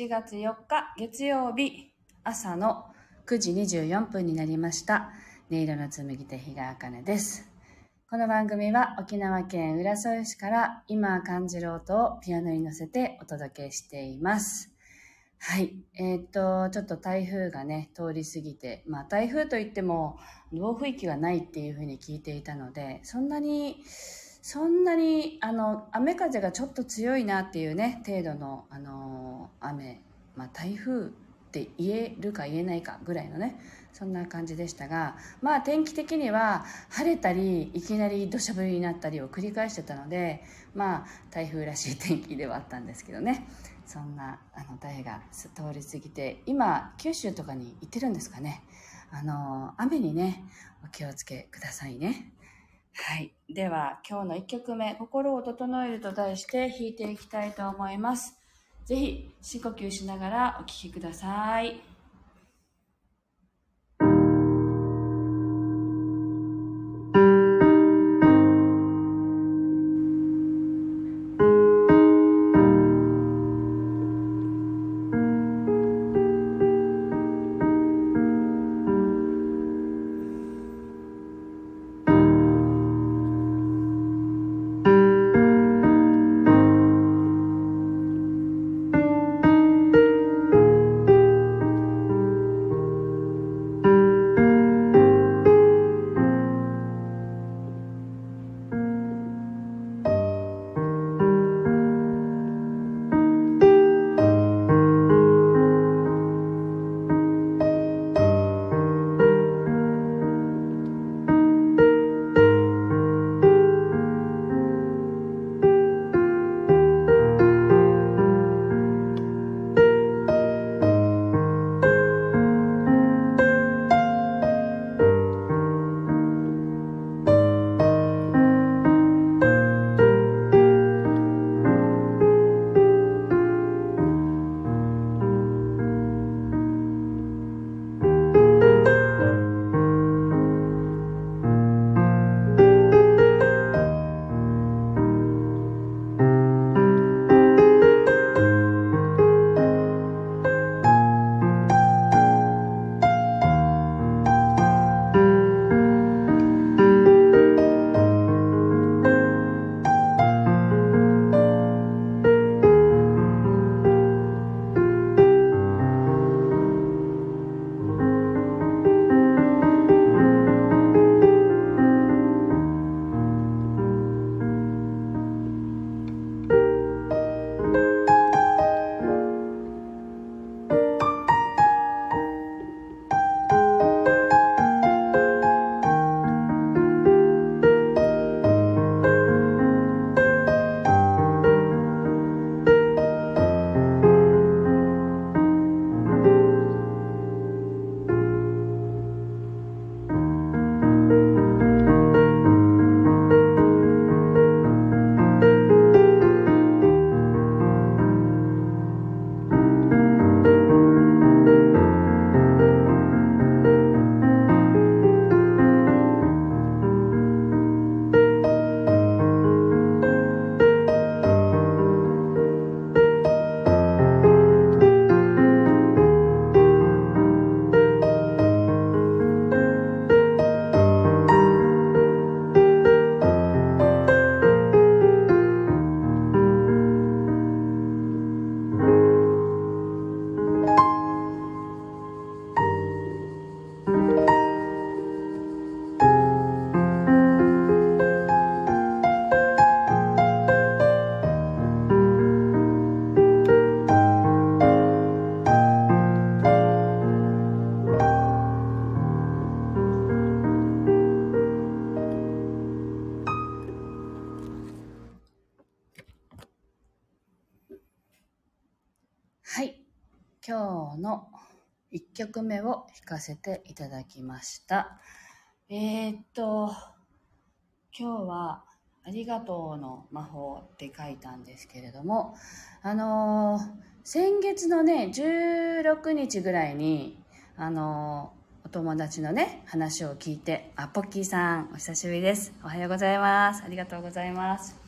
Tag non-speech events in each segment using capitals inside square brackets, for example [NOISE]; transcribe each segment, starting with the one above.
7月4日月曜日朝の9時24分になりました。音色の紡手日川茜です。この番組は沖縄県浦添市から今感じる音をピアノに乗せてお届けしています。はい。えーっと、ちょっと台風がね、通り過ぎて、まあ台風といっても暴風域はないっていうふうに聞いていたので、そんなに、そんなに、あの、雨風がちょっと強いなっていうね、程度の、あの、雨、まあ台風って言えるか言えないかぐらいのね、そんな感じでしたが、まあ天気的には晴れたり、いきなり土砂降りになったりを繰り返してたので、まあ台風らしい天気ではあったんですけどね。そんなあの台が通り過ぎて今九州とかに行ってるんですかねあの雨にねお気をつけくださいねはい。では今日の1曲目「心を整える」と題して弾いていきたいと思います。ぜひ深呼吸しながらお聴きください。今日の1曲目を弾かせていただきました。えー、っと今日は「ありがとうの魔法」って書いたんですけれどもあのー先月のね16日ぐらいにあのーお友達のね話を聞いてあポッキーさんお久しぶりです。おはようございます。ありがとうございます。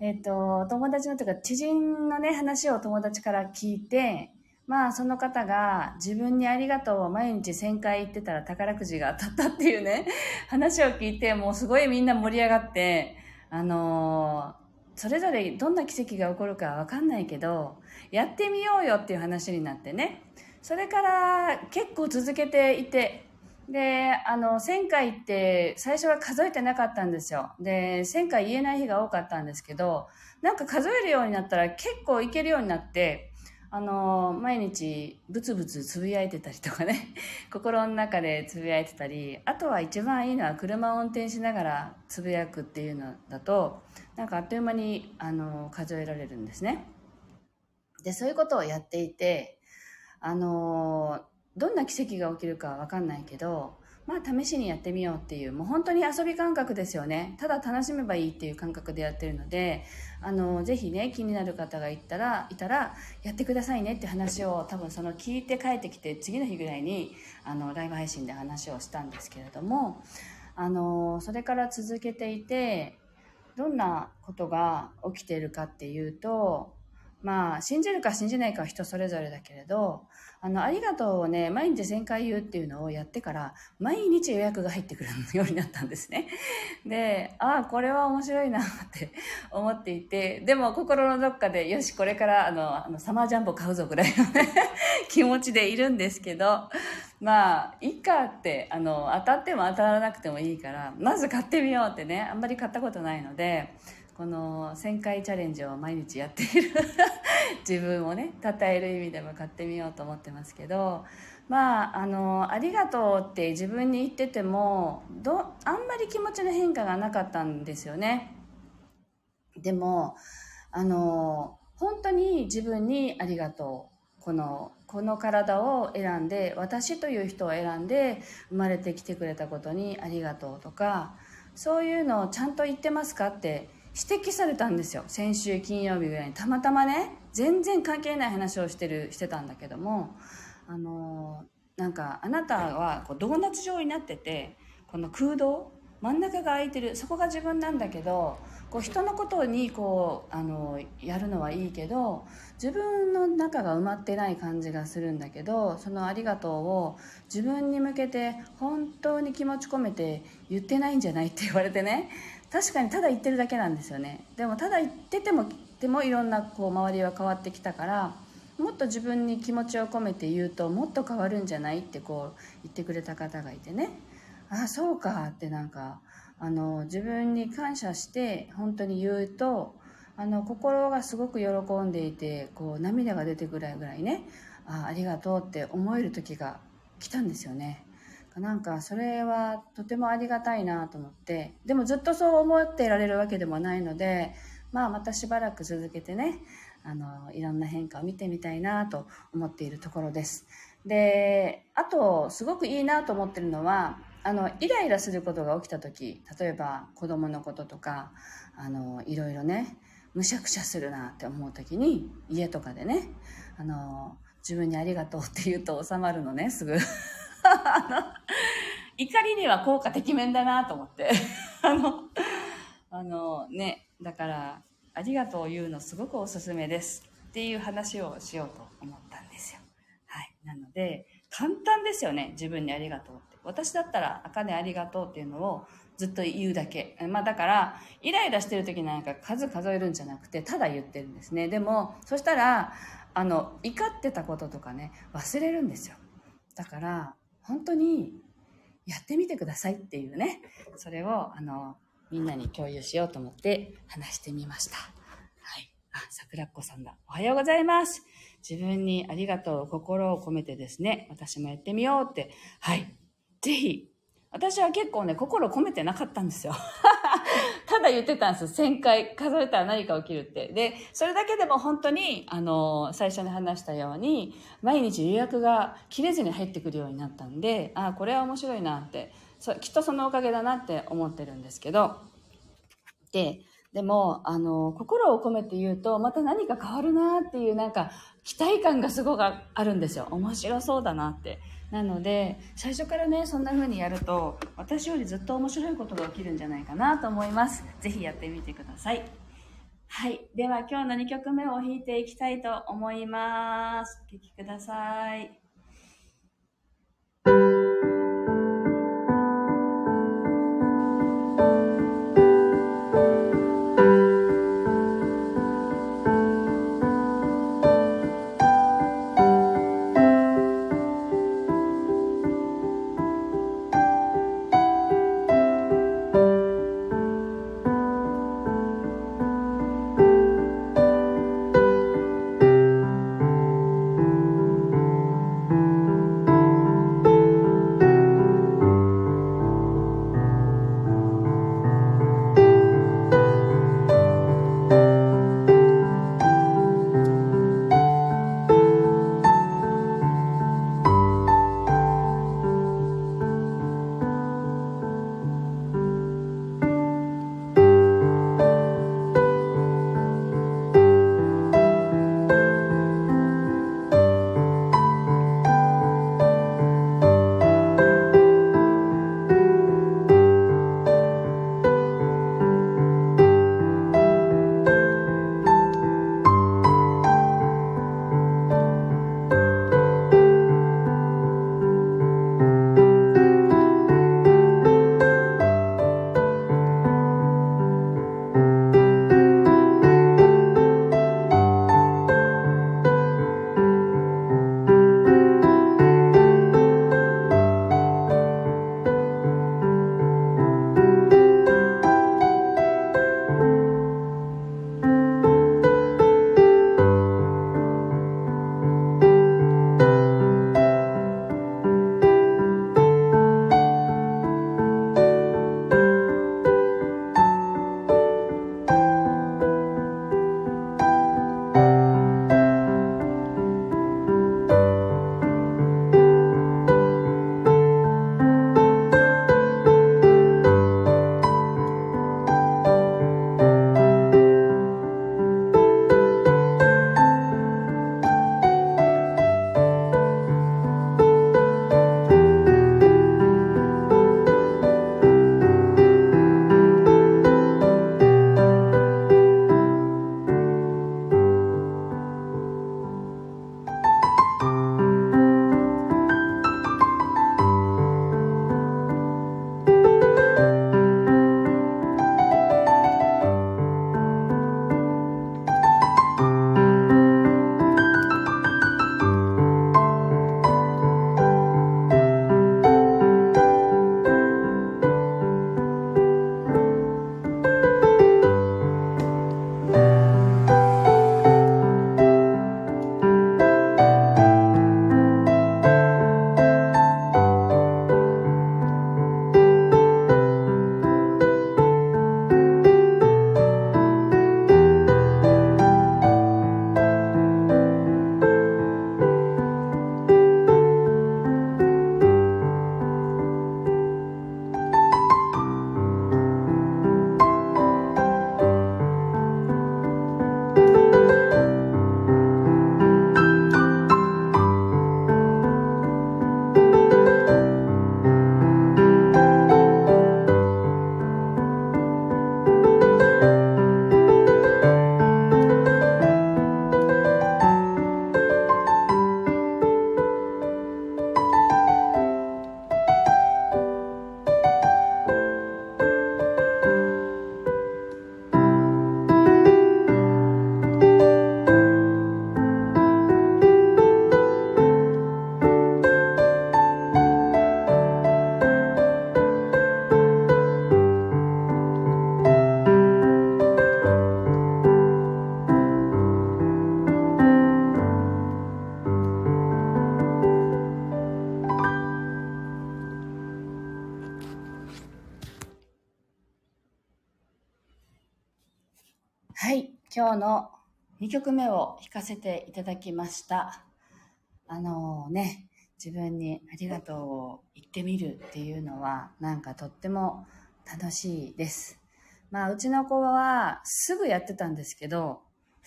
えっ、と、友達のというか、知人のね、話を友達から聞いて、まあ、その方が自分にありがとうを毎日1000回言ってたら宝くじが当たったっていうね、[LAUGHS] 話を聞いて、もうすごいみんな盛り上がって、あのー、それぞれどんな奇跡が起こるかわかんないけど、やってみようよっていう話になってね。それから結構続けていて、で、あの、1000回って最初は数えてなかったんですよ。で、1000回言えない日が多かったんですけど、なんか数えるようになったら結構いけるようになって、あの、毎日ブツブツつぶやいてたりとかね、[LAUGHS] 心の中でつぶやいてたり、あとは一番いいのは車を運転しながらつぶやくっていうのだと、なんかあっという間に、あの、数えられるんですね。で、そういうことをやっていて、あのどんな奇跡が起きるかわかんないけど、まあ試しにやってみようっていう、もう本当に遊び感覚ですよね。ただ楽しめばいいっていう感覚でやってるので、あの、ぜひね、気になる方がいたら、いたら、やってくださいねって話を多分その聞いて帰ってきて、次の日ぐらいに、あの、ライブ配信で話をしたんですけれども、あの、それから続けていて、どんなことが起きているかっていうと、まあ、信じるか信じないかは人それぞれだけれど、あの、ありがとうをね、毎日1000回言うっていうのをやってから、毎日予約が入ってくるようになったんですね。で、ああ、これは面白いなって [LAUGHS] 思っていて、でも心のどっかで、よし、これから、あの、あのサマージャンボ買うぞぐらいの、[LAUGHS] 気持ちでいるんですけど、まあ、いいかって、あの、当たっても当たらなくてもいいから、まず買ってみようってね、あんまり買ったことないので、この1000回チャレンジを毎日やっている [LAUGHS] 自分をね称える意味でも買ってみようと思ってますけどまああのありがとうって自分に言っててもどあんまり気持ちの変化がなかったんですよね。でもあの本当に自分にありがとう。このこの体を選んで私という人を選んで生まれてきてくれたことにありがとうとかそういうのをちゃんと言ってますかって指摘されたんですよ。先週金曜日ぐらいに。たまたまね全然関係ない話をしてるしてたんだけどもあのなんかあなたはこうドーナツ状になっててこの空洞真ん中が空いてるそこが自分なんだけどこう人のことにこうあのやるのはいいけど自分の中が埋まってない感じがするんだけどその「ありがとう」を自分に向けて本当に気持ち込めて言ってないんじゃないって言われてね。確かにただ言ってるだけなんですよねでもただ言っててもでもいろんなこう周りは変わってきたからもっと自分に気持ちを込めて言うともっと変わるんじゃないってこう言ってくれた方がいてねああそうかってなんかあの自分に感謝して本当に言うとあの心がすごく喜んでいてこう涙が出てくるぐらいねあありがとうって思える時が来たんですよね。なんかそれはとてもありがたいなと思ってでもずっとそう思っていられるわけでもないのでまあまたしばらく続けてねあのいろんな変化を見てみたいなと思っているところです。であとすごくいいなと思ってるのはあのイライラすることが起きた時例えば子供のこととかあのいろいろねむしゃくしゃするなって思う時に家とかでねあの自分にありがとうって言うと収まるのねすぐ。[LAUGHS] あの怒りには効果てきめんだなと思って。[LAUGHS] あの、あのね、だから、ありがとう言うのすごくおすすめです。っていう話をしようと思ったんですよ。はい。なので、簡単ですよね。自分にありがとうって。私だったら、あかねありがとうっていうのをずっと言うだけ。まあだから、イライラしてる時なんか数数えるんじゃなくて、ただ言ってるんですね。でも、そしたら、あの、怒ってたこととかね、忘れるんですよ。だから、本当にやってみてくださいっていうね、それを、あの、みんなに共有しようと思って話してみました。はい。あ、桜っ子さんだ。おはようございます。自分にありがとう、心を込めてですね、私もやってみようって。はい。ぜひ、私は結構ね、心込めてなかったんですよ。[LAUGHS] ただ言ってたんです。1000回数えたら何か起きるって。で、それだけでも本当に、あの、最初に話したように、毎日予約が切れずに入ってくるようになったんで、あ、これは面白いなって、そきっとそのおかげだなって思ってるんですけど、で、でも、あの、心を込めて言うと、また何か変わるなっていう、なんか、期待感がすごくあるんですよ。面白そうだなって。なので最初からねそんな風にやると私よりずっと面白いことが起きるんじゃないかなと思います是非やってみてくださいはい。では今日の2曲目を弾いていきたいと思います。お聴きください。はい。今日の2曲目を弾かせていただきました。あのね、自分にありがとうを言ってみるっていうのは、なんかとっても楽しいです。まあ、うちの子はすぐやってたんですけど、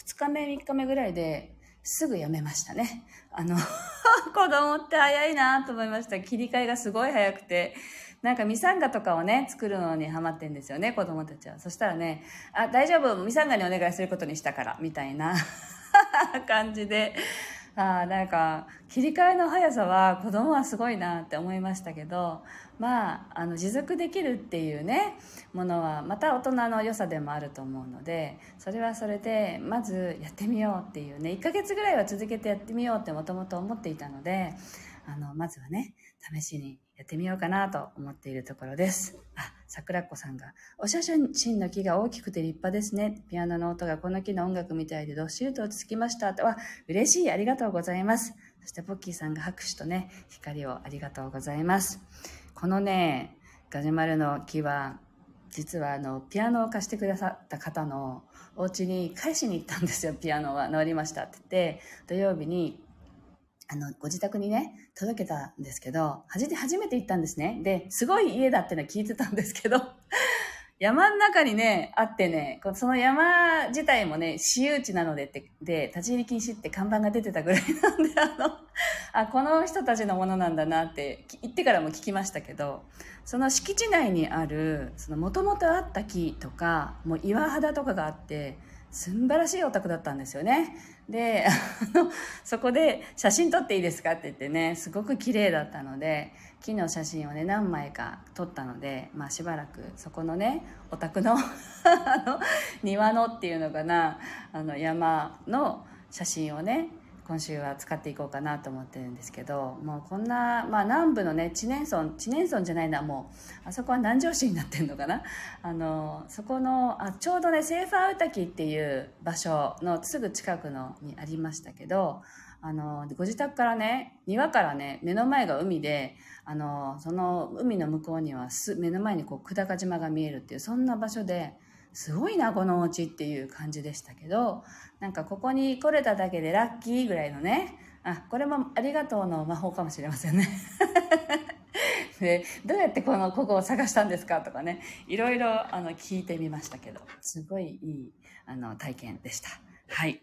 2日目、3日目ぐらいですぐやめましたね。あの、[LAUGHS] 子供って早いなと思いました。切り替えがすごい早くて。なんかミサンガとかをね、作るのにハマってんですよね、子供たちは。そしたらね、あ、大丈夫、ミサンガにお願いすることにしたから、みたいな [LAUGHS] 感じで、あなんか切り替えの速さは子供はすごいなって思いましたけどまああの持続できるっていうねものはまた大人の良さでもあると思うのでそれはそれでまずやってみようっていうね1ヶ月ぐらいは続けてやってみようってもともと思っていたのであのまずはね試しにやってみようかなと思っているところです。あ、桜子さんが、お写真の木が大きくて立派ですね。ピアノの音がこの木の音楽みたいでどっしりと落ち着きました。とは、嬉しい。ありがとうございます。そしてポッキーさんが拍手とね、光をありがとうございます。このね、ガジュマルの木は、実はあの、ピアノを貸してくださった方のお家に返しに行ったんですよ、ピアノは。治りましたって言って、土曜日にあの、ご自宅にね、届けたんですけど、初めて、初めて行ったんですね。で、すごい家だってのは聞いてたんですけど、[LAUGHS] 山の中にね、あってね、その山自体もね、私有地なのでって、で、立ち入り禁止って看板が出てたぐらいなんで、[LAUGHS] あの、あ、この人たちのものなんだなって言ってからも聞きましたけど、その敷地内にある、その元々あった木とか、もう岩肌とかがあって、素晴らしいお宅だったんですよね。で、あの、そこで写真撮っていいですかって言ってね、すごく綺麗だったので、木の写真をね、何枚か撮ったので、まあしばらくそこのね、お宅の [LAUGHS] あの、庭のっていうのかな、あの山の写真をね、今週は使っていこうかなと思ってるんですけどもうこんな、まあ、南部のね知念村知念村じゃないなもうあそこは南城市になってんのかな。あのそこのあちょうどねセーファーウタキっていう場所のすぐ近くのにありましたけどあのご自宅からね庭からね目の前が海であのその海の向こうにはす目の前にこう久高島が見えるっていうそんな場所ですごいなこのお家っていう感じでしたけどなんかここに来れただけでラッキーぐらいのねあこれもありがとうの魔法かもしれませんね [LAUGHS] でどうやってこのここを探したんですかとかねいろいろあの聞いてみましたけどすごいいいあの体験でしたはい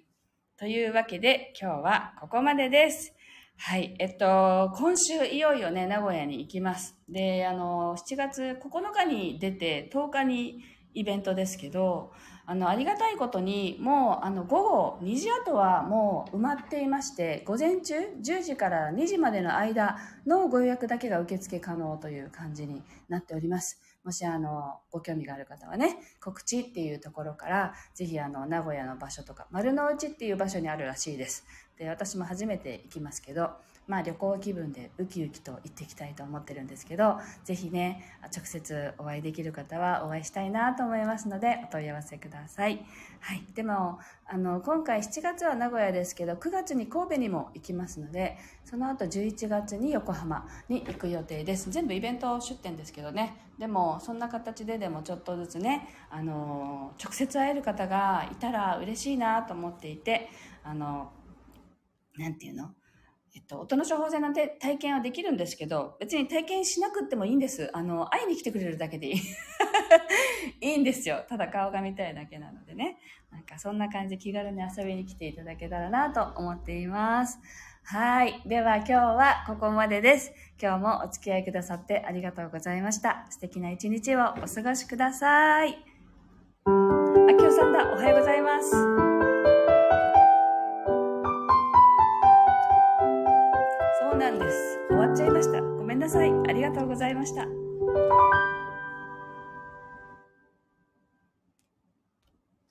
というわけで今日はここまでですはい。えっと、今週いよいよね、名古屋に行きます。で、あの、7月9日に出て、10日にイベントですけど、あの、ありがたいことに、もう、あの、午後2時後はもう埋まっていまして、午前中10時から2時までの間のご予約だけが受付可能という感じになっております。もし、あの、ご興味がある方はね、告知っていうところから、ぜひ、あの、名古屋の場所とか、丸の内っていう場所にあるらしいです。で、私も初めて行きますけど、まあ旅行気分でウキウキと行っていきたいと思ってるんですけど、ぜひね、直接お会いできる方はお会いしたいなと思いますので、お問い合わせください。はい。でも、あの、今回7月は名古屋ですけど、9月に神戸にも行きますので、その後11月に横浜に行く予定です。全部イベント出店ですけどね。でも、そんな形ででもちょっとずつね、あの、直接会える方がいたら嬉しいなと思っていて、あの、なんていうの？えっと、音の処方箋なんて体験はできるんですけど、別に体験しなくてもいいんです。あの、会いに来てくれるだけでいい。[LAUGHS] いいんですよ。ただ顔が見たいだけなのでね。なんかそんな感じ気軽に遊びに来ていただけたらなと思っています。はい。では今日はここまでです。今日もお付き合いくださってありがとうございました。素敵な一日をお過ごしください。あきおさんだ。おはようございます。なさい。ありがとうございました。